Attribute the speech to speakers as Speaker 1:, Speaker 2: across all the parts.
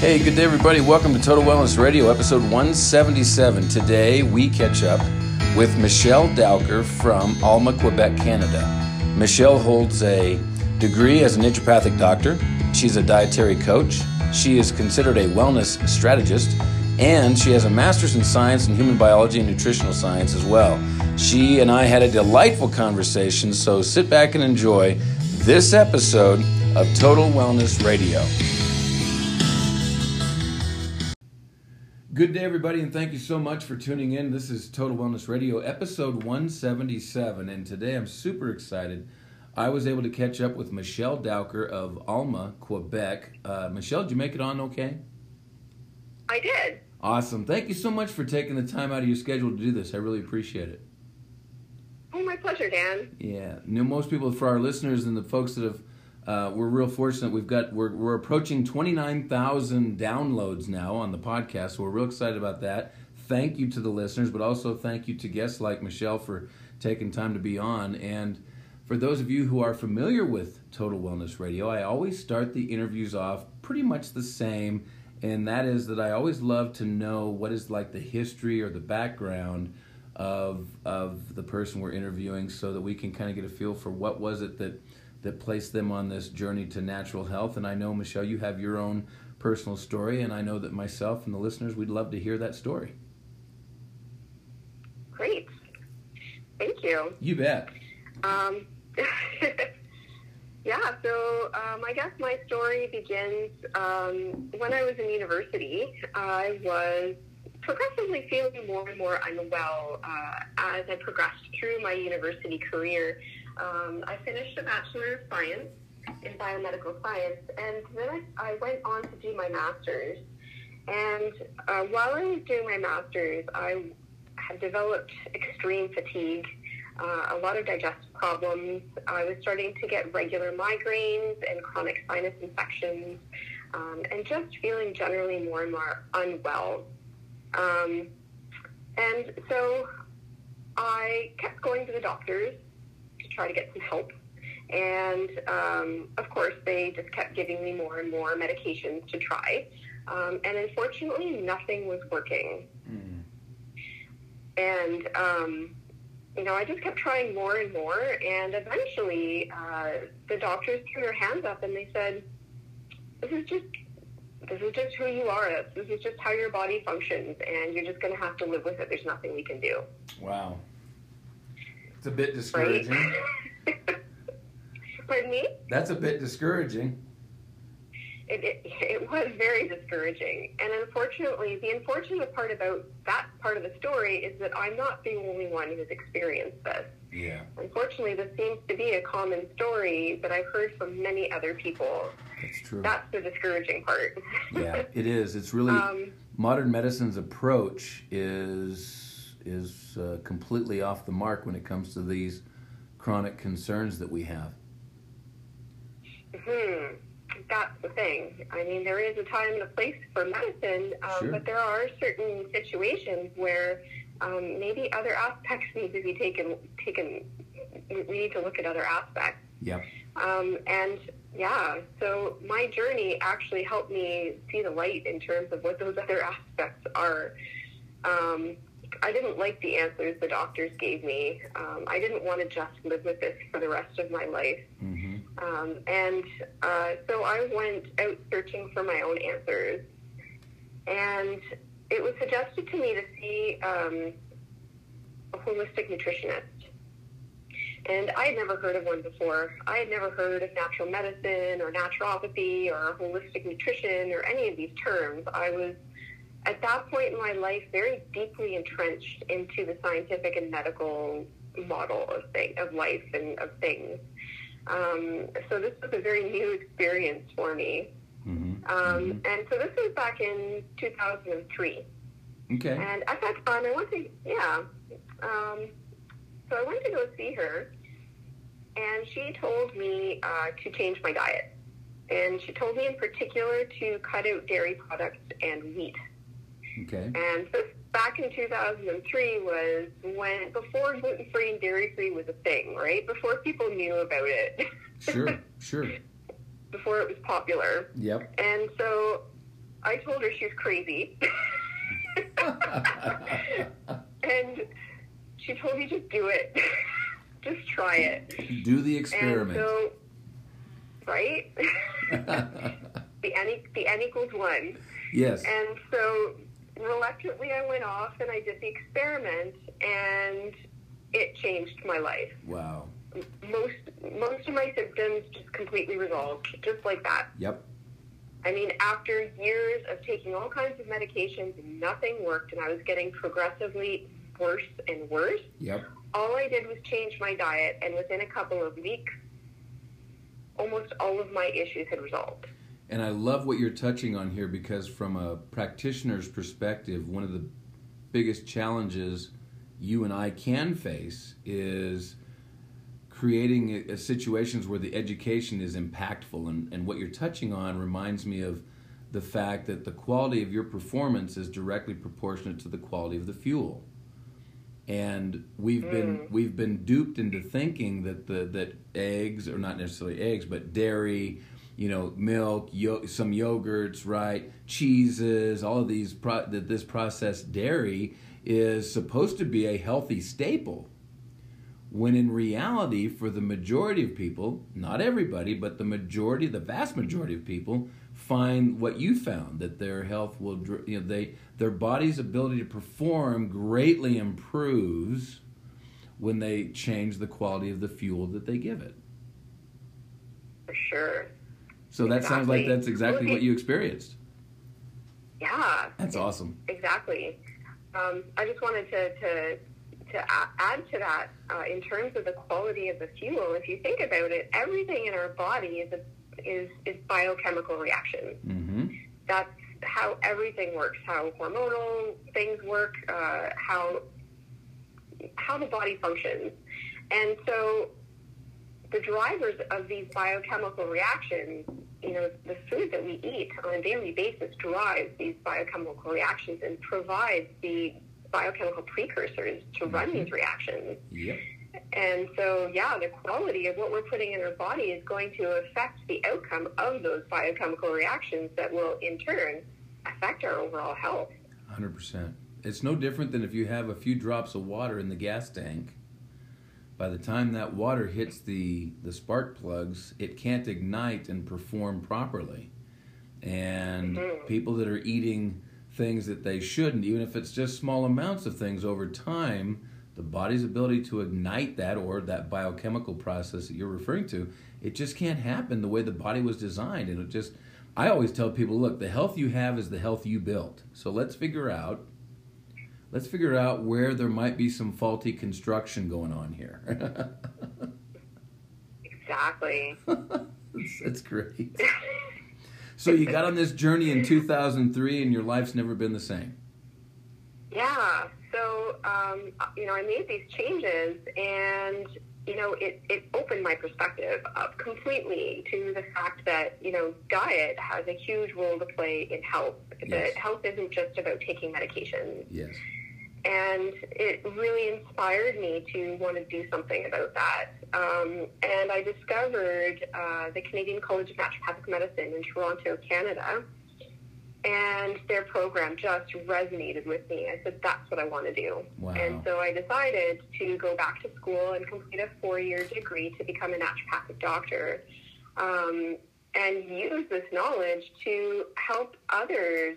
Speaker 1: Hey, good day, everybody. Welcome to Total Wellness Radio, episode 177. Today, we catch up with Michelle Dowker from Alma, Quebec, Canada. Michelle holds a degree as a naturopathic doctor. She's a dietary coach. She is considered a wellness strategist, and she has a master's in science and human biology and nutritional science as well. She and I had a delightful conversation, so sit back and enjoy this episode of Total Wellness Radio. Good day, everybody, and thank you so much for tuning in. This is Total Wellness Radio, episode 177, and today I'm super excited. I was able to catch up with Michelle Dowker of Alma, Quebec. Uh, Michelle, did you make it on okay?
Speaker 2: I did.
Speaker 1: Awesome. Thank you so much for taking the time out of your schedule to do this. I really appreciate it.
Speaker 2: Oh, my pleasure, Dan.
Speaker 1: Yeah. You know, most people, for our listeners and the folks that have uh, we're real fortunate. We've got we're we're approaching twenty nine thousand downloads now on the podcast. So we're real excited about that. Thank you to the listeners, but also thank you to guests like Michelle for taking time to be on. And for those of you who are familiar with Total Wellness Radio, I always start the interviews off pretty much the same, and that is that I always love to know what is like the history or the background of of the person we're interviewing, so that we can kind of get a feel for what was it that that placed them on this journey to natural health. And I know, Michelle, you have your own personal story, and I know that myself and the listeners, we'd love to hear that story.
Speaker 2: Great. Thank you.
Speaker 1: You bet.
Speaker 2: Um, yeah, so um, I guess my story begins um, when I was in university. I was progressively feeling more and more unwell uh, as I progressed through my university career. Um, I finished a Bachelor of Science in Biomedical Science, and then I, I went on to do my Master's. And uh, while I was doing my Master's, I had developed extreme fatigue, uh, a lot of digestive problems. I was starting to get regular migraines and chronic sinus infections, um, and just feeling generally more and more unwell. Um, and so I kept going to the doctors try to get some help. And um, of course, they just kept giving me more and more medications to try. Um, and unfortunately, nothing was working. Mm. And, um, you know, I just kept trying more and more. And eventually, uh, the doctors threw their hands up and they said, This is just. This is just who you are. This is just how your body functions, and you're just going to have to live with it. There's nothing we can do.
Speaker 1: Wow. It's a bit discouraging.
Speaker 2: Pardon me?
Speaker 1: That's a bit discouraging.
Speaker 2: It, it, it, was very discouraging. And unfortunately, the unfortunate part about that part of the story is that I'm not the only one who's experienced this.
Speaker 1: Yeah.
Speaker 2: Unfortunately, this seems to be a common story that I've heard from many other people.
Speaker 1: That's true.
Speaker 2: That's the discouraging part.
Speaker 1: yeah, it is. It's really um, modern medicine's approach is is uh, completely off the mark when it comes to these chronic concerns that we have.
Speaker 2: Hmm. That's the thing. I mean, there is a time and a place for medicine, um, sure. but there are certain situations where um, maybe other aspects need to be taken. Taken. We need to look at other aspects.
Speaker 1: Yeah.
Speaker 2: Um, and yeah, so my journey actually helped me see the light in terms of what those other aspects are. Um, I didn't like the answers the doctors gave me. Um, I didn't want to just live with this for the rest of my life. Mm-hmm. Um, and uh, so I went out searching for my own answers. And it was suggested to me to see um, a holistic nutritionist. And I had never heard of one before. I had never heard of natural medicine or naturopathy or holistic nutrition or any of these terms. I was at that point in my life, very deeply entrenched into the scientific and medical model of thing, of life and of things. Um, so this was a very new experience for me. Mm-hmm. Um, mm-hmm. And so this was back in 2003.
Speaker 1: Okay.
Speaker 2: And at that time, I went to yeah. Um, so I went to go see her, and she told me uh, to change my diet. And she told me in particular to cut out dairy products and wheat.
Speaker 1: Okay.
Speaker 2: And back in 2003 was when before gluten free and dairy free was a thing, right? Before people knew about it.
Speaker 1: Sure, sure.
Speaker 2: Before it was popular.
Speaker 1: Yep.
Speaker 2: And so I told her she was crazy. and she told me just do it. just try it.
Speaker 1: Do the experiment.
Speaker 2: And so, right? the n the n equals one.
Speaker 1: Yes.
Speaker 2: And so reluctantly, I went off and I did the experiment, and it changed my life.
Speaker 1: Wow.
Speaker 2: Most most of my symptoms just completely resolved, just like that.
Speaker 1: Yep.
Speaker 2: I mean, after years of taking all kinds of medications, nothing worked, and I was getting progressively worse and worse.
Speaker 1: Yep.
Speaker 2: All I did was change my diet, and within a couple of weeks, almost all of my issues had resolved.
Speaker 1: And I love what you're touching on here because, from a practitioner's perspective, one of the biggest challenges you and I can face is creating situations where the education is impactful. And, and what you're touching on reminds me of the fact that the quality of your performance is directly proportionate to the quality of the fuel. And we've mm. been we've been duped into thinking that the that eggs or not necessarily eggs but dairy, you know, milk, yo- some yogurts, right, cheeses, all of these pro- that this processed dairy is supposed to be a healthy staple when in reality, for the majority of people, not everybody, but the majority, the vast majority of people, find what you found that their health will, you know, they their body's ability to perform greatly improves when they change the quality of the fuel that they give it.
Speaker 2: For sure.
Speaker 1: So that
Speaker 2: exactly.
Speaker 1: sounds like that's exactly what you experienced.
Speaker 2: Yeah.
Speaker 1: That's awesome.
Speaker 2: Exactly. Um, I just wanted to, to to add to that, uh, in terms of the quality of the fuel, if you think about it, everything in our body is a, is is biochemical reaction.
Speaker 1: Mm-hmm.
Speaker 2: That's how everything works. How hormonal things work. Uh, how how the body functions, and so the drivers of these biochemical reactions, you know, the food that we eat on a daily basis drives these biochemical reactions and provides the biochemical precursors to run mm-hmm. these reactions.
Speaker 1: Yep.
Speaker 2: And so, yeah, the quality of what we're putting in our body is going to affect the outcome of those biochemical reactions that will, in turn, affect our overall health.
Speaker 1: 100%. It's no different than if you have a few drops of water in the gas tank. By the time that water hits the, the spark plugs, it can't ignite and perform properly. And mm-hmm. people that are eating things that they shouldn't, even if it's just small amounts of things over time, the body's ability to ignite that or that biochemical process that you're referring to, it just can't happen the way the body was designed. And it just, I always tell people, look, the health you have is the health you built. So let's figure out, let's figure out where there might be some faulty construction going on here.
Speaker 2: exactly.
Speaker 1: that's, that's great. So you got on this journey in 2003, and your life's never been the same.
Speaker 2: Yeah. So um, you know, I made these changes, and you know, it, it opened my perspective up completely to the fact that, you know, diet has a huge role to play in health. Yes. That health isn't just about taking medications.
Speaker 1: Yes.
Speaker 2: And it really inspired me to want to do something about that. Um, and I discovered uh, the Canadian College of Naturopathic Medicine in Toronto, Canada. And their program just resonated with me. I said, that's what I want to do.
Speaker 1: Wow.
Speaker 2: And so I decided to go back to school and complete a four year degree to become a naturopathic doctor um, and use this knowledge to help others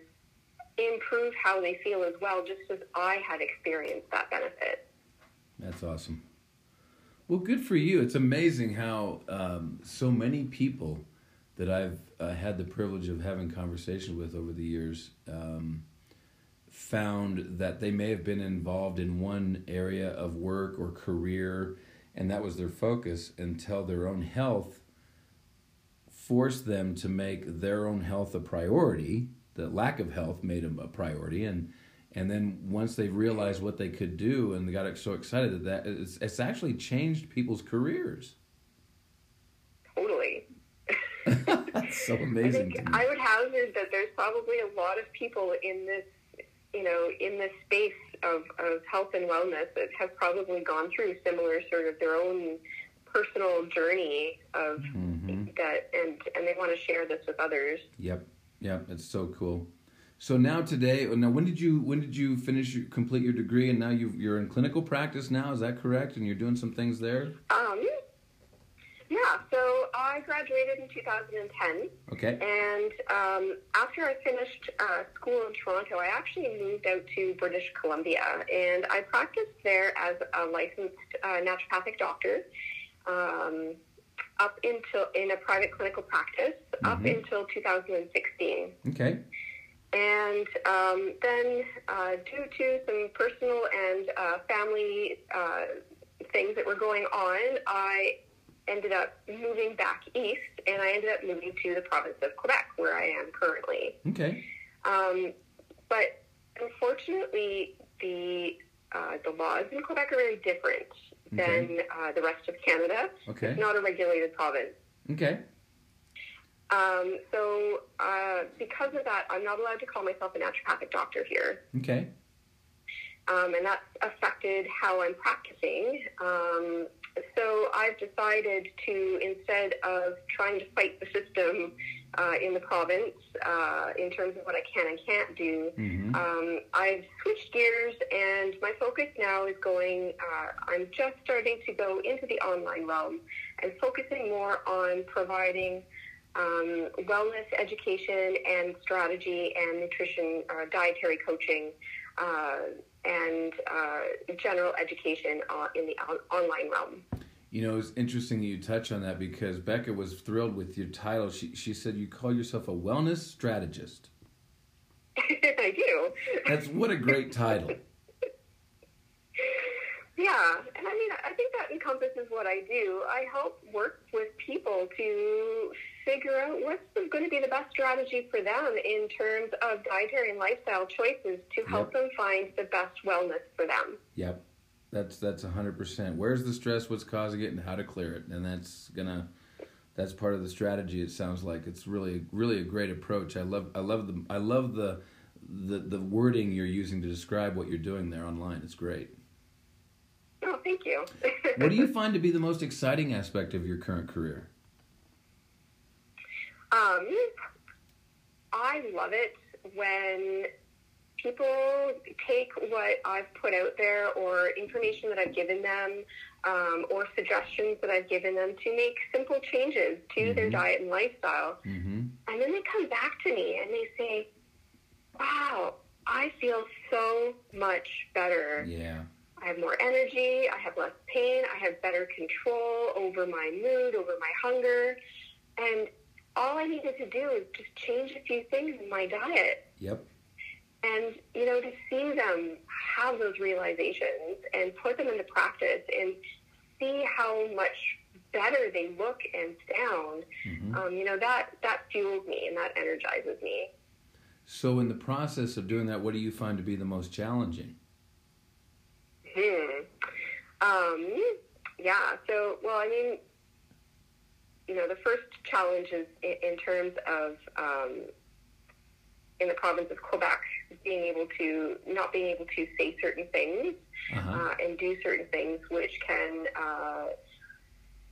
Speaker 2: improve how they feel as well, just as I had experienced that benefit.
Speaker 1: That's awesome. Well, good for you. It's amazing how um, so many people that I've uh, had the privilege of having conversation with over the years um, found that they may have been involved in one area of work or career, and that was their focus until their own health forced them to make their own health a priority the lack of health made them a priority. And and then once they realized what they could do and they got so excited that, that it's, it's actually changed people's careers.
Speaker 2: Totally.
Speaker 1: That's so amazing
Speaker 2: I, I would hazard that there's probably a lot of people in this you know in this space of, of health and wellness that have probably gone through similar sort of their own personal journey of mm-hmm. that and and they want to share this with others.
Speaker 1: Yep Yeah, it's so cool. So now today, now when did you when did you finish complete your degree, and now you you're in clinical practice now? Is that correct? And you're doing some things there.
Speaker 2: Um, yeah, so I graduated in 2010.
Speaker 1: Okay.
Speaker 2: And um, after I finished uh, school in Toronto, I actually moved out to British Columbia, and I practiced there as a licensed uh, naturopathic doctor. Um, up until in a private clinical practice up
Speaker 1: Mhm.
Speaker 2: until 2016.
Speaker 1: Okay.
Speaker 2: And um, then, uh, due to some personal and uh, family uh, things that were going on, I ended up moving back east, and I ended up moving to the province of Quebec, where I am currently.
Speaker 1: Okay.
Speaker 2: Um, but unfortunately, the uh, the laws in Quebec are very different than uh, the rest of Canada.
Speaker 1: Okay.
Speaker 2: It's not a regulated province.
Speaker 1: Okay.
Speaker 2: Um, so, uh, because of that, I'm not allowed to call myself a naturopathic doctor here.
Speaker 1: Okay.
Speaker 2: Um, and that's affected how I'm practicing. Um, so, I've decided to, instead of trying to fight the system uh, in the province uh, in terms of what I can and can't do,
Speaker 1: hmm
Speaker 2: um, I've switched gears, and my focus now is going. Uh, I'm just starting to go into the online realm and focusing more on providing um, wellness education and strategy and nutrition, uh, dietary coaching, uh, and uh, general education uh, in the on- online realm.
Speaker 1: You know, it's interesting you touch on that because Becca was thrilled with your title. She she said you call yourself a wellness strategist.
Speaker 2: I do.
Speaker 1: That's what a great title.
Speaker 2: Yeah, and I mean, I think that encompasses what I do. I help work with people to figure out what's going to be the best strategy for them in terms of dietary and lifestyle choices to help them find the best wellness for them.
Speaker 1: Yep. That's that's hundred percent. Where's the stress? What's causing it, and how to clear it? And that's gonna that's part of the strategy. It sounds like it's really really a great approach. I love I love the I love the the the wording you're using to describe what you're doing there online. It's great.
Speaker 2: Oh, thank you.
Speaker 1: What do you find to be the most exciting aspect of your current career?
Speaker 2: Um, I love it when people take what I've put out there or information that I've given them um, or suggestions that I've given them to make simple changes to their
Speaker 1: Mhm.
Speaker 2: diet and lifestyle.
Speaker 1: Mm-hmm.
Speaker 2: And then they come back to me and they say, wow, I feel so much better.
Speaker 1: Yeah.
Speaker 2: I have more energy. I have less pain. I have better control over my mood, over my hunger. And all I needed to do is just change a few things in my diet.
Speaker 1: Yep.
Speaker 2: And, you know, to see them have those realizations and put them into practice and see how much better they look and sound,
Speaker 1: hmm
Speaker 2: um, you know, that, that fuels me and that energizes me.
Speaker 1: So in the process of doing that, what do you find to be the most challenging?
Speaker 2: Hmm. Um, yeah. So, well, I mean, you know, the first challenge is in, in terms of um, in the province of Quebec being able to not being able to say certain things
Speaker 1: Uh-huh.
Speaker 2: uh, and do certain things, which can uh,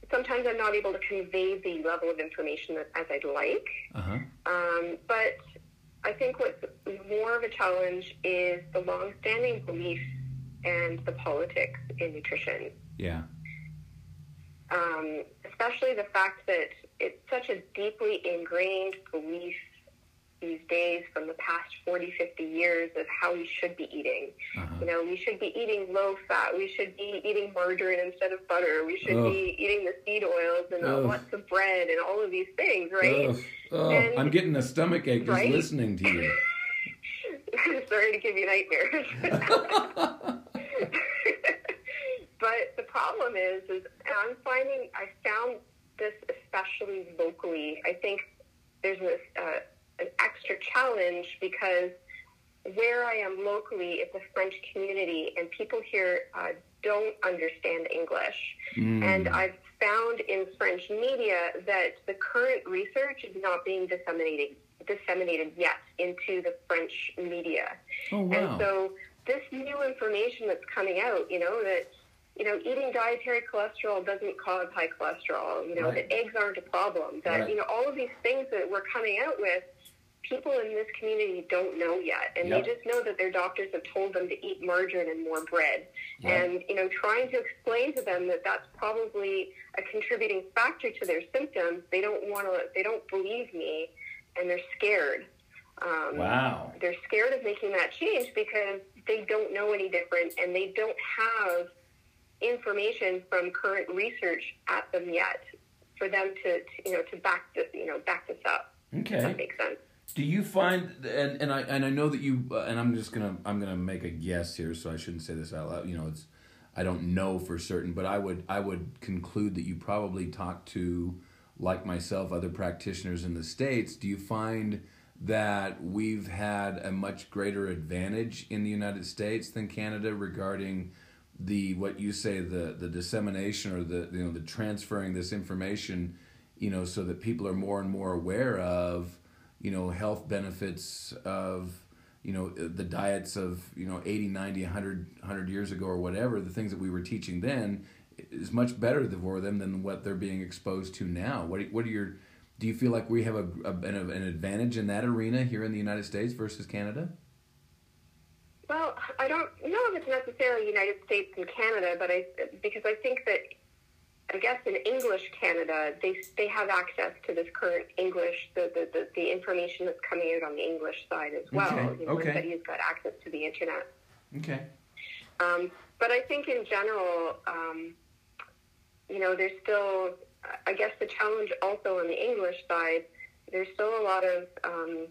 Speaker 2: sometimes I'm not able to convey the level of information that, as I'd like.
Speaker 1: Uh-huh.
Speaker 2: Um, but I think what's more of a challenge is the long-standing belief and the politics in nutrition.
Speaker 1: Yeah.
Speaker 2: Um, especially the fact that it's such a deeply ingrained belief these days from the past 40, 50 years of how we should be eating.
Speaker 1: Uh-huh.
Speaker 2: You know, we should be eating low fat. We should be eating margarine instead of butter. We should
Speaker 1: Ugh.
Speaker 2: be eating the seed oils and uh, lots of bread and all of these things, right?
Speaker 1: Oh,
Speaker 2: And-
Speaker 1: I'm getting a stomach ache just
Speaker 2: Right?
Speaker 1: listening to you.
Speaker 2: Sorry to give you nightmares. but the problem is, is I'm finding I found this especially locally. I think there's this, uh, an extra challenge because where I am locally, it's a French community, and people here uh, don't understand English.
Speaker 1: Mm.
Speaker 2: And I've found in French media that the current research is not being disseminated disseminated yet into the French media.
Speaker 1: oh wow.
Speaker 2: And so this new information that's coming out, you know, that you know, eating dietary cholesterol doesn't cause high cholesterol, you know,
Speaker 1: Right.
Speaker 2: that eggs aren't a problem, that
Speaker 1: Right.
Speaker 2: you know, all of these things that we're coming out with people in this community don't know yet, and
Speaker 1: Yep.
Speaker 2: they just know that their doctors have told them to eat margarine and more bread.
Speaker 1: Yep.
Speaker 2: And you know, trying to explain to them that that's probably a contributing factor to their symptoms, they don't want to. They don't believe me, and they're scared. Um,
Speaker 1: Wow.
Speaker 2: they're scared of making that change because they don't know any different and they don't have information from current research at them yet for them to, to you know to back the, you know back this up. If that makes sense.
Speaker 1: Do you find and and I and I know that you uh, and I'm just gonna I'm gonna make a guess here, so I shouldn't say this out loud. You know, it's I don't know for certain, but I would I would conclude that you probably talk to like myself other practitioners in the states. Do you find that we've had a much greater advantage in the United States than Canada regarding the what you say the the dissemination or the you know the transferring this information you know so that people are more and more aware of you know health benefits of you know uh, the diets of you know 80 90 100 100 years ago or whatever the things that we were teaching then is much better for them than what they're being exposed to now. What what are your do you feel like we have a, a an, an advantage in that arena here in the United States versus Canada?
Speaker 2: Well, I don't know if it's necessarily United States and Canada, but I because I think that I guess in English Canada they they have access to this current English the the, the, the information that's coming out on the English side as well.
Speaker 1: Okay,
Speaker 2: You know,
Speaker 1: okay.
Speaker 2: Everybody's got access to the internet.
Speaker 1: okay
Speaker 2: Um, but I think in general, um, you know, there's still, I guess the challenge also on the English side, there's still a lot of, um,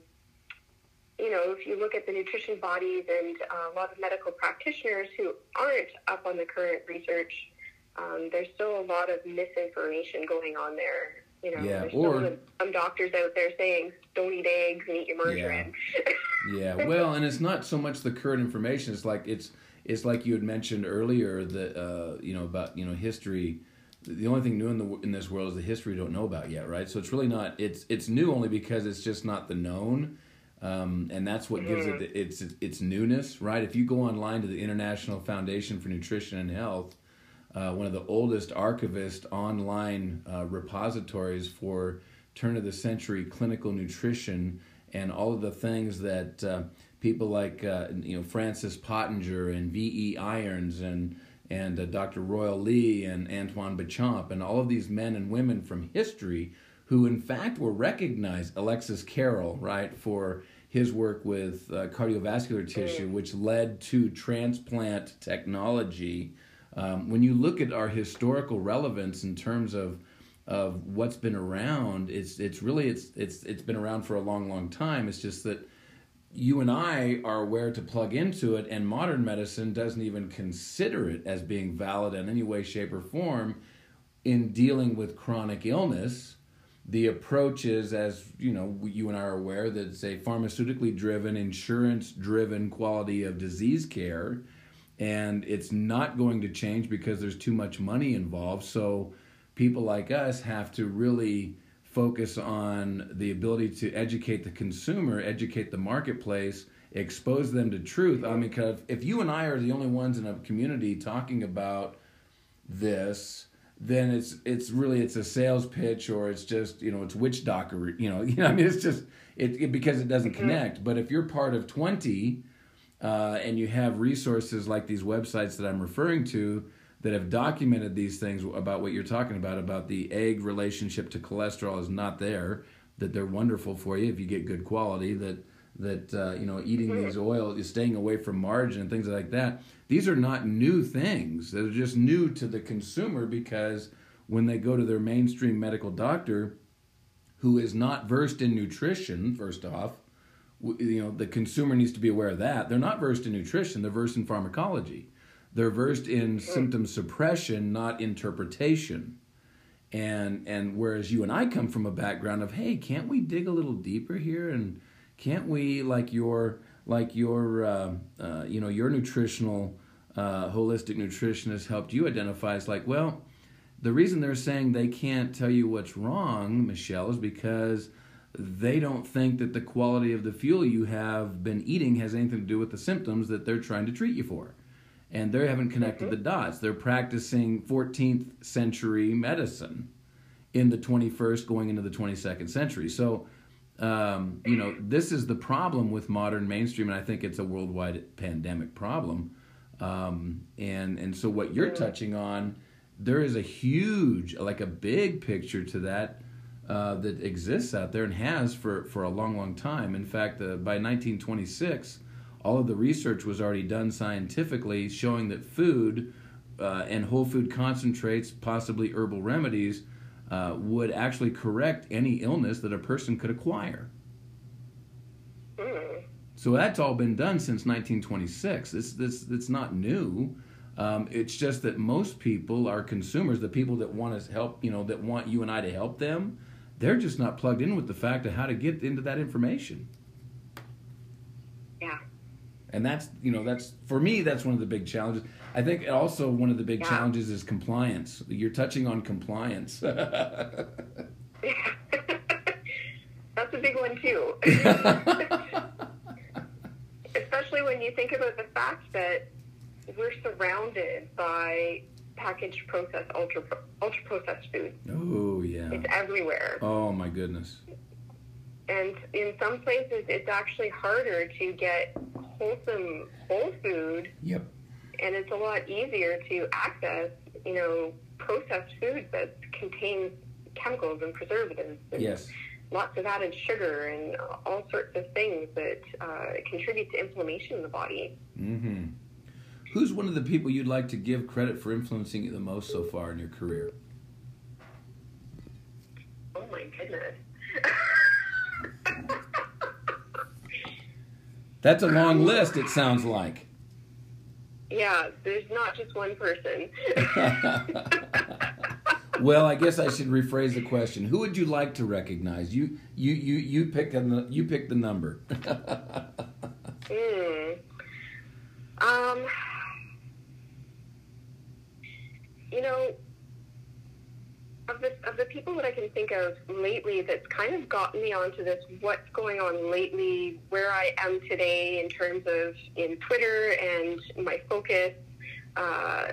Speaker 2: you know, if you look at the nutrition bodies and uh, a lot of medical practitioners who aren't up on the current research, um, there's still a lot of misinformation going on there. You know,
Speaker 1: Yeah,
Speaker 2: there's
Speaker 1: or-
Speaker 2: still some doctors out there saying don't eat eggs and eat your margarine.
Speaker 1: Yeah, well, and it's not so much the current information. It's like it's it's like you had mentioned earlier that uh, you know about you know history. The only thing new in the in this world is the history we don't know about yet, right? So it's really not. It's it's new only because it's just not the known, um, and that's what gives it the, its its newness, right? If you go online to the International Foundation for Nutrition and Health, uh, one of the oldest archivist online uh, repositories for turn of the century clinical nutrition and all of the things that uh, people like uh, you know Francis Pottenger and V.E. Irons and and uh, Dr. Royal Lee and Antoine Bechamp and all of these men and women from history who in fact were recognized Alexis Carrel right for his work with uh, cardiovascular tissue which led to transplant technology um, when you look at our historical relevance in terms of of what's been around, it's it's really it's it's it's been around for a long, long time. It's just that you and I are aware to plug into it, and modern medicine doesn't even consider it as being valid in any way, shape, or form in dealing with chronic illness. The approach is, as you know, you and I are aware, that it's a pharmaceutically driven, insurance driven quality of disease care, and it's not going to change because there's too much money involved. So people like us have to really focus on the ability to educate the consumer, educate the marketplace, expose them to truth. I mean, because if you and I are the only ones in a community talking about this, then it's it's really it's a sales pitch or it's just you know it's witch doctor you know you know I mean it's just it, it because it doesn't mm-hmm. connect. But if you're part of twenty uh, and you have resources like these websites that I'm referring to that have documented these things about what you're talking about about the egg relationship to cholesterol is not there that they're wonderful for you if you get good quality that that uh, you know eating these oils is staying away from margin and things like that. These are not new things. They're just new to the consumer because when they go to their mainstream medical doctor who is not versed in nutrition first off you know the consumer needs to be aware of that. They're not versed in nutrition they're versed in pharmacology. They're versed in symptom suppression not interpretation. And and whereas you and I come from a background of hey can't we dig a little deeper here? And can't we like your like your uh, uh, you know your nutritional uh, holistic nutritionist helped you identify it's like well the reason they're saying they can't tell you what's wrong Michelle is because they don't think that the quality of the fuel you have been eating has anything to do with the symptoms that they're trying to treat you for and they haven't connected the dots. They're practicing 14th century medicine in the 21st, going into the 22nd century. So um, you know, this is the problem with modern mainstream, and I think it's a worldwide pandemic problem. Um, and and so what you're touching on, there is a huge, like a big picture to that uh, that exists out there and has for for a long, long time. In fact, uh, by 1926, all of the research was already done scientifically, showing that food uh, and whole food concentrates, possibly herbal remedies, uh, would actually correct any illness that a person could acquire.
Speaker 2: Mm.
Speaker 1: So that's all been done since 1926. This this it's not new. Um, it's just that most people are consumers. The people that want us help, you know, that want you and I to help them, they're just not plugged in with the fact of how to get into that information.
Speaker 2: Yeah.
Speaker 1: And that's you know that's for me that's one of the big challenges. I think also one of the big
Speaker 2: Yeah.
Speaker 1: challenges is compliance. You're touching on compliance.
Speaker 2: That's a big one too. Especially when you think about the fact that we're surrounded by packaged, processed, ultra ultra processed food.
Speaker 1: oh yeah.
Speaker 2: It's everywhere,
Speaker 1: Oh my goodness.
Speaker 2: and in some places, it's actually harder to get wholesome whole food,
Speaker 1: Yep.
Speaker 2: and it's a lot easier to access, you know, processed food that contains chemicals and preservatives. And
Speaker 1: Yes.
Speaker 2: lots of added sugar and all sorts of things that uh, contribute to inflammation in the body.
Speaker 1: hmm Who's one of the people you'd like to give credit for influencing you the most so far in your career?
Speaker 2: Oh my goodness.
Speaker 1: That's a long list. It sounds like.
Speaker 2: yeah, there's not just one person.
Speaker 1: well, I guess I should rephrase the question. Who would you like to recognize? You you you you pick a, you pick the number.
Speaker 2: Hmm. Um, you know, of the of the people that I can think of lately, that's kind of gotten me onto this. What's going on lately? Where I am today in terms of in Twitter and my focus. Uh,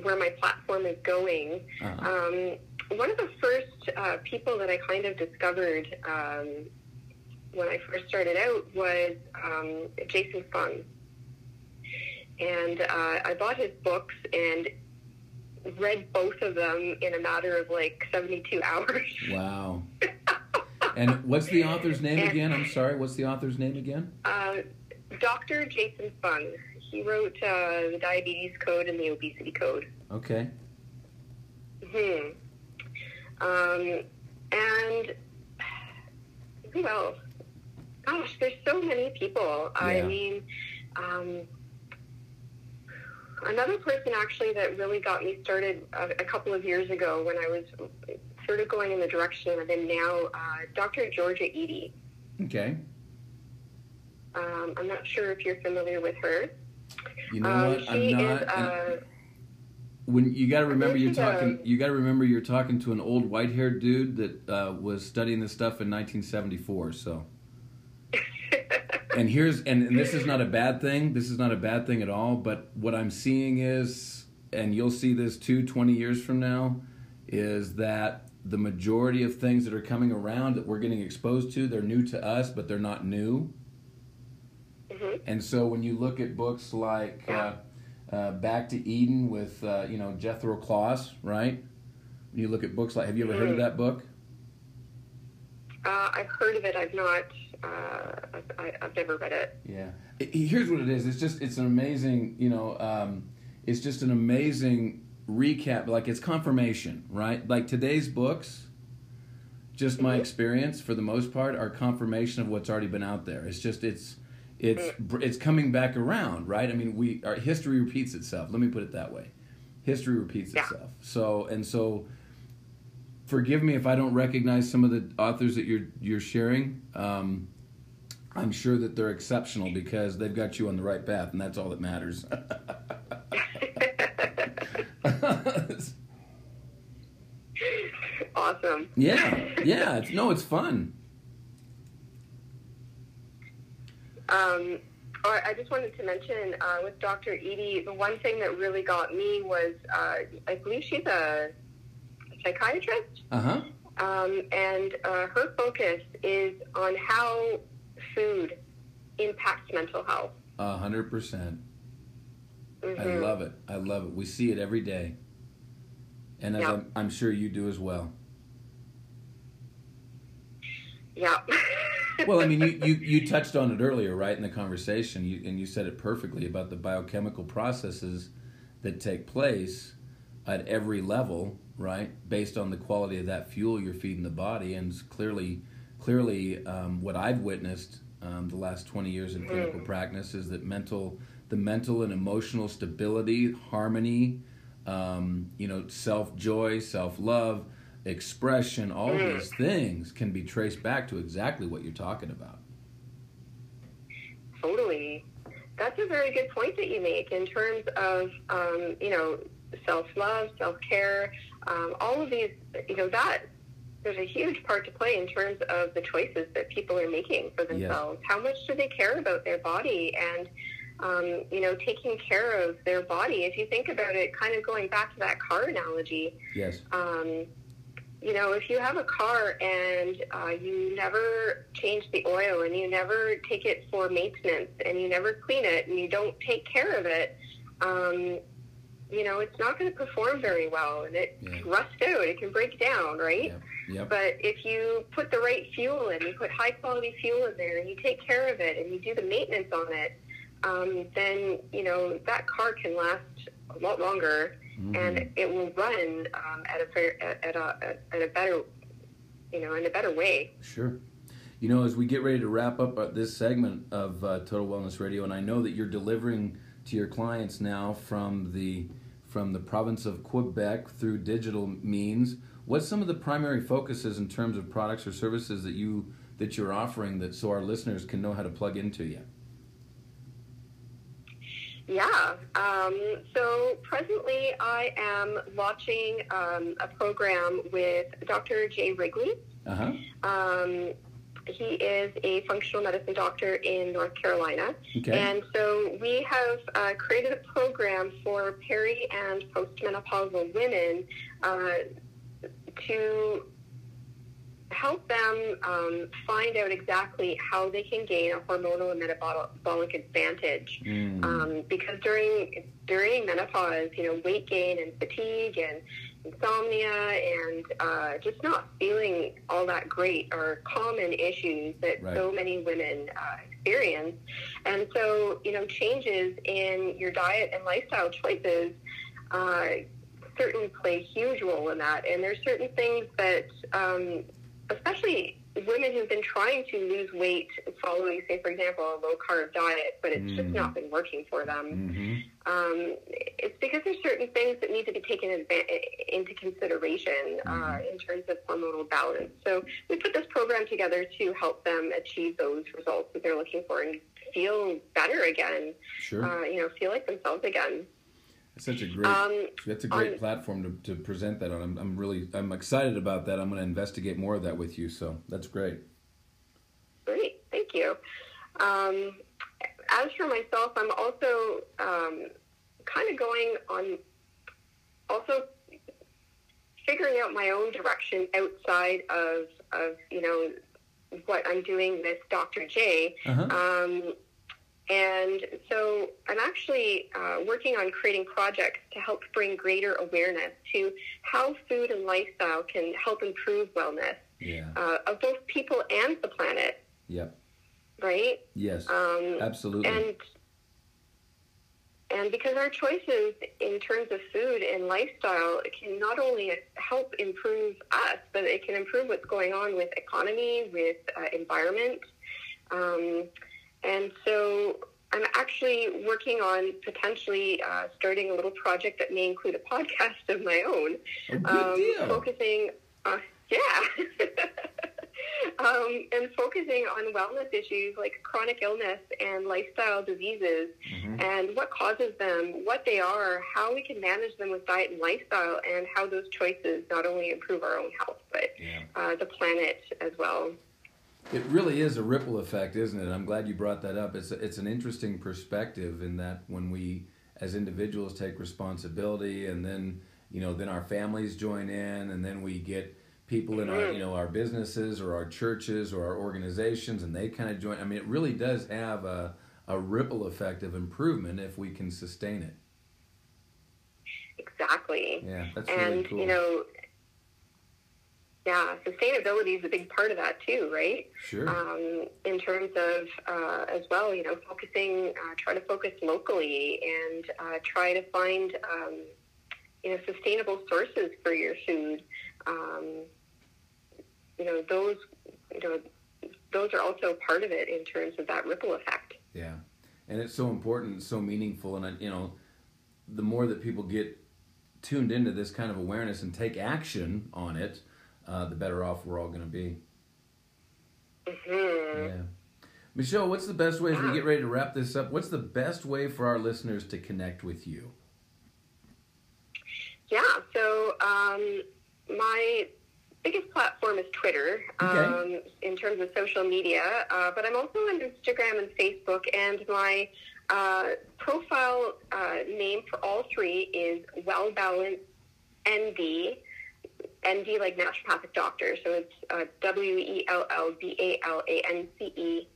Speaker 2: where my platform is going.
Speaker 1: Uh-huh.
Speaker 2: Um, one of the first uh, people that I kind of discovered um, when I first started out was um, Jason Fung. And uh, I bought his books and read both of them in a matter of like 72 hours.
Speaker 1: Wow. And what's the author's name again? I'm sorry. What's the author's name again?
Speaker 2: Uh, Dr. Jason Fung. He wrote uh, the Diabetes Code and the Obesity Code.
Speaker 1: Okay.
Speaker 2: Hmm. Um, and who else? Gosh, there's so many people. I mean, um, another person actually that really got me started a, a couple of years ago when I was sort of going in the direction I'm in now, uh, Dr. Georgia Ede.
Speaker 1: Okay.
Speaker 2: Um, I'm not sure if you're familiar with her.
Speaker 1: You know
Speaker 2: um,
Speaker 1: what?
Speaker 2: she
Speaker 1: I'm not.
Speaker 2: is. Uh,
Speaker 1: when you got to remember you're talking
Speaker 2: um,
Speaker 1: you got to remember you're talking to an old white-haired dude that uh, was studying this stuff in 1974 so and here's and, and this is not a bad thing this is not a bad thing at all but what i'm seeing is and you'll see this too 20 years from now is that the majority of things that are coming around that we're getting exposed to they're new to us but they're not new
Speaker 2: mhm.
Speaker 1: and so when you look at books like uh, uh, Back to Eden with uh, you know Jethro Kloss, right? When you look at books like, have you ever heard of that book?
Speaker 2: Uh, I've heard of it. I've not. Uh, I've, I- I've never read it.
Speaker 1: Yeah. Here's what it is. It's just it's an amazing you know um, it's just an amazing recap. Like it's confirmation, right? Like today's books. Just my
Speaker 2: Mhm.
Speaker 1: experience, for the most part, are confirmation of what's already been out there. It's just it's it's it's coming back around, right? I mean, we our history repeats itself. Let me put it that way. History repeats
Speaker 2: Yeah.
Speaker 1: itself. So and so. Forgive me if I don't recognize some of the authors that you're you're sharing. Um, I'm sure that they're exceptional because they've got you on the right path, and that's all that matters.
Speaker 2: awesome.
Speaker 1: yeah, yeah. It's, no, it's fun.
Speaker 2: Um, I just wanted to mention uh, with Dr. Ede, the one thing that really got me was uh, I believe she's a psychiatrist.
Speaker 1: Uh huh.
Speaker 2: Um, and uh, her focus is on how food impacts mental health.
Speaker 1: A hundred percent. I
Speaker 2: Mhm.
Speaker 1: love it. I love it. We see it every day, and as
Speaker 2: Yeah.
Speaker 1: I'm, I'm sure you do as well.
Speaker 2: Yeah.
Speaker 1: Well, I mean, you, you, you touched on it earlier, right, in the conversation, you, and you said it perfectly about the biochemical processes that take place at every level, right, based on the quality of that fuel you're feeding the body, and clearly, clearly, um, what I've witnessed um, the last 20 years in clinical practice is that mental, the mental and emotional stability, harmony, um, you know, self joy, self love, expression, all
Speaker 2: Mm.
Speaker 1: these things can be traced back to exactly what you're talking about.
Speaker 2: Totally. That's a very good point that you make in terms of, um, you know, self love, self care, um, all of these, you know, that there's a huge part to play in terms of the choices that people are making for themselves. How much do they care about their body and, um, you know, taking care of their body? If you think about it, kind of going back to that car analogy,
Speaker 1: Yes.
Speaker 2: um, you know, if you have a car and uh, you never change the oil and you never take it for maintenance and you never clean it and you don't take care of it, um, you know, it's not going to perform very well and it
Speaker 1: Yeah.
Speaker 2: can rust out, it can break down, right?
Speaker 1: Yep. Yep.
Speaker 2: But if you put the right fuel in, you put high quality fuel in there, and you take care of it, and you do the maintenance on it, um, then you know that car can last a lot longer,
Speaker 1: Mhm.
Speaker 2: and it will run um, at a fair, at, at a at a better, you know, in a better way.
Speaker 1: Sure. You know, as we get ready to wrap up uh, this segment of uh, Total Wellness Radio, and I know that you're delivering to your clients now from the from the province of Quebec through digital means. What's some of the primary focuses in terms of products or services that you that you're offering that so our listeners can know how to plug into you?
Speaker 2: Yeah. Um, so presently, I am launching um, a program with Dr. Jay Wrigley.
Speaker 1: Uh huh.
Speaker 2: Um, he is a functional medicine doctor in North Carolina.
Speaker 1: Okay.
Speaker 2: And so we have uh, created a program for peri and postmenopausal women uh, to help them um, find out exactly how they can gain a hormonal and metabolic advantage.
Speaker 1: Mm.
Speaker 2: Um, because during during menopause, you know, weight gain and fatigue and insomnia and uh, just not feeling all that great are common issues that
Speaker 1: Right.
Speaker 2: so many women uh, experience. And so, you know, changes in your diet and lifestyle choices uh, certainly play a huge role in that. And there's certain things that, um, especially women who've been trying to lose weight following, say, for example, a low carb diet, but it's just
Speaker 1: Mhm.
Speaker 2: not been working for them.
Speaker 1: hmm
Speaker 2: Um, it's because there's certain things that need to be taken into consideration uh,
Speaker 1: Mhm.
Speaker 2: in terms of hormonal balance. So we put this program together to help them achieve those results that they're looking for and feel better again.
Speaker 1: Sure.
Speaker 2: Uh, you know, feel like themselves again.
Speaker 1: It's such a great.
Speaker 2: Um,
Speaker 1: That's a great
Speaker 2: on-
Speaker 1: platform to, to present that on. I'm, I'm really I'm excited about that. I'm going to investigate more of that with you. So that's great.
Speaker 2: Great, thank you. Um, as for myself, I'm also um, kind of going on, also figuring out my own direction outside of, of you know, what I'm doing with Dr. J.
Speaker 1: Uh-huh.
Speaker 2: And so I'm actually uh, working on creating projects to help bring greater awareness to how food and lifestyle can help improve wellness
Speaker 1: Yeah.
Speaker 2: uh, of both people and the planet,
Speaker 1: Yep.
Speaker 2: right?
Speaker 1: Yes.
Speaker 2: Um,
Speaker 1: Absolutely.
Speaker 2: and and because our choices in terms of food and lifestyle can not only help improve us, but it can improve what's going on with economy, with uh, environment, um, and so I'm actually working on potentially uh, starting a little project that may include a podcast of my own
Speaker 1: oh,
Speaker 2: um, focusing, uh, yeah, um, and focusing on wellness issues like chronic illness and lifestyle diseases,
Speaker 1: Mhm.
Speaker 2: and what causes them, what they are, how we can manage them with diet and lifestyle, and how those choices not only improve our own health but
Speaker 1: Yeah.
Speaker 2: uh, the planet as well.
Speaker 1: It really is a ripple effect, isn't it? I'm glad you brought that up. It's a, it's an interesting perspective in that when we as individuals take responsibility and then you know then our families join in and then we get people in our you know our businesses or our churches or our organizations, and they kind of join. I mean, it really does have a a ripple effect of improvement if we can sustain it.
Speaker 2: Exactly.
Speaker 1: Yeah, that's
Speaker 2: and
Speaker 1: really cool.
Speaker 2: you know, yeah, sustainability is a big part of that too, right?
Speaker 1: sure.
Speaker 2: um, in terms of uh, as well, you know, focusing, uh, try to focus locally and uh, try to find, um, you know, sustainable sources for your food. Um, you know, those, you know, those are also part of it in terms of that ripple effect.
Speaker 1: Yeah, and it's so important, so meaningful, and you know, the more that people get tuned into this kind of awareness and take action on it, uh, the better off we're all going to be.
Speaker 2: hmm
Speaker 1: Yeah, Michelle, what's the best way as we get ready to wrap this up? What's the best way for our listeners to connect with you?
Speaker 2: Yeah. So um, my biggest platform is Twitter
Speaker 1: Okay.
Speaker 2: um, in terms of social media, uh, but I'm also on Instagram and Facebook, and my uh, profile uh, name for all three is Well Balanced ND. ND like naturopathic doctor, so it's uh, W E L L B A L A N C E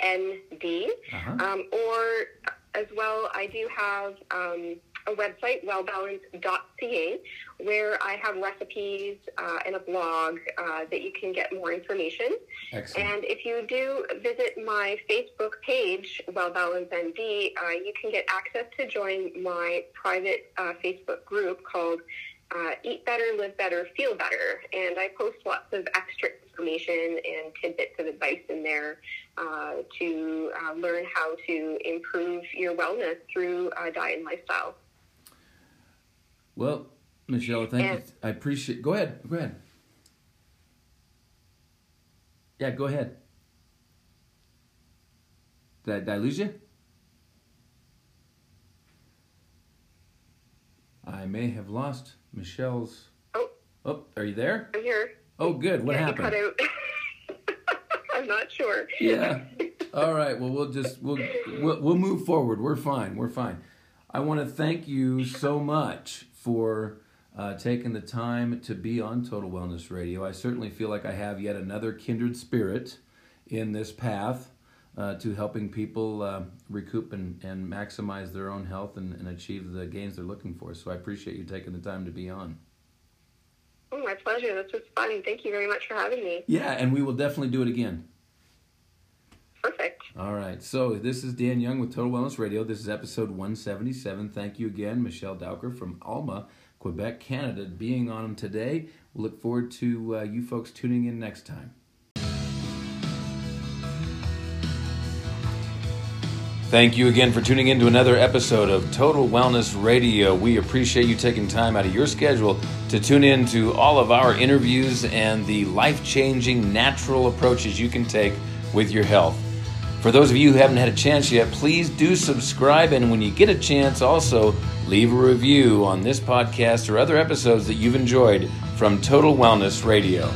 Speaker 2: N D.
Speaker 1: Uh-huh.
Speaker 2: Um, or as well, I do have um, a website, wellbalance.ca, where I have recipes uh, and a blog uh, that you can get more information.
Speaker 1: Excellent.
Speaker 2: And if you do visit my Facebook page, WellBalance ND, uh, you can get access to join my private uh, Facebook group called uh, Eat Better, Live Better, Feel Better. And I post lots of extra information and tidbits of advice in there uh, to uh, learn how to improve your wellness through uh, diet and lifestyle.
Speaker 1: Well, Michelle, thank you. I appreciate. Go ahead. Go ahead. Yeah, go ahead. Did I, did I lose you? I may have lost Michelle's.
Speaker 2: Oh,
Speaker 1: Oh, are you there?
Speaker 2: I'm here.
Speaker 1: Oh, good. What
Speaker 2: yeah,
Speaker 1: happened?
Speaker 2: You cut out. I'm not sure.
Speaker 1: Yeah. All right. Well, we'll just we'll, we'll we'll move forward. We're fine. We're fine. I want to thank you so much for uh, taking the time to be on Total Wellness Radio. I certainly feel like I have yet another kindred spirit in this path uh, to helping people uh, recoup and, and maximize their own health and, and achieve the gains they're looking for. So I appreciate you taking the time to be on.
Speaker 2: Oh, my pleasure. This was fun. Thank you very much for having me.
Speaker 1: Yeah, and we will definitely do it again.
Speaker 2: Perfect.
Speaker 1: All right. So this is Dan Young with Total Wellness Radio. This is episode 177. Thank you again, Michelle Dowker from Alma, Quebec, Canada, being on today. We look forward to uh, you folks tuning in next time. Thank you again for tuning in to another episode of Total Wellness Radio. We appreciate you taking time out of your schedule to tune in to all of our interviews and the life changing natural approaches you can take with your health. For those of you who haven't had a chance yet, please do subscribe. And when you get a chance, also leave a review on this podcast or other episodes that you've enjoyed from Total Wellness Radio.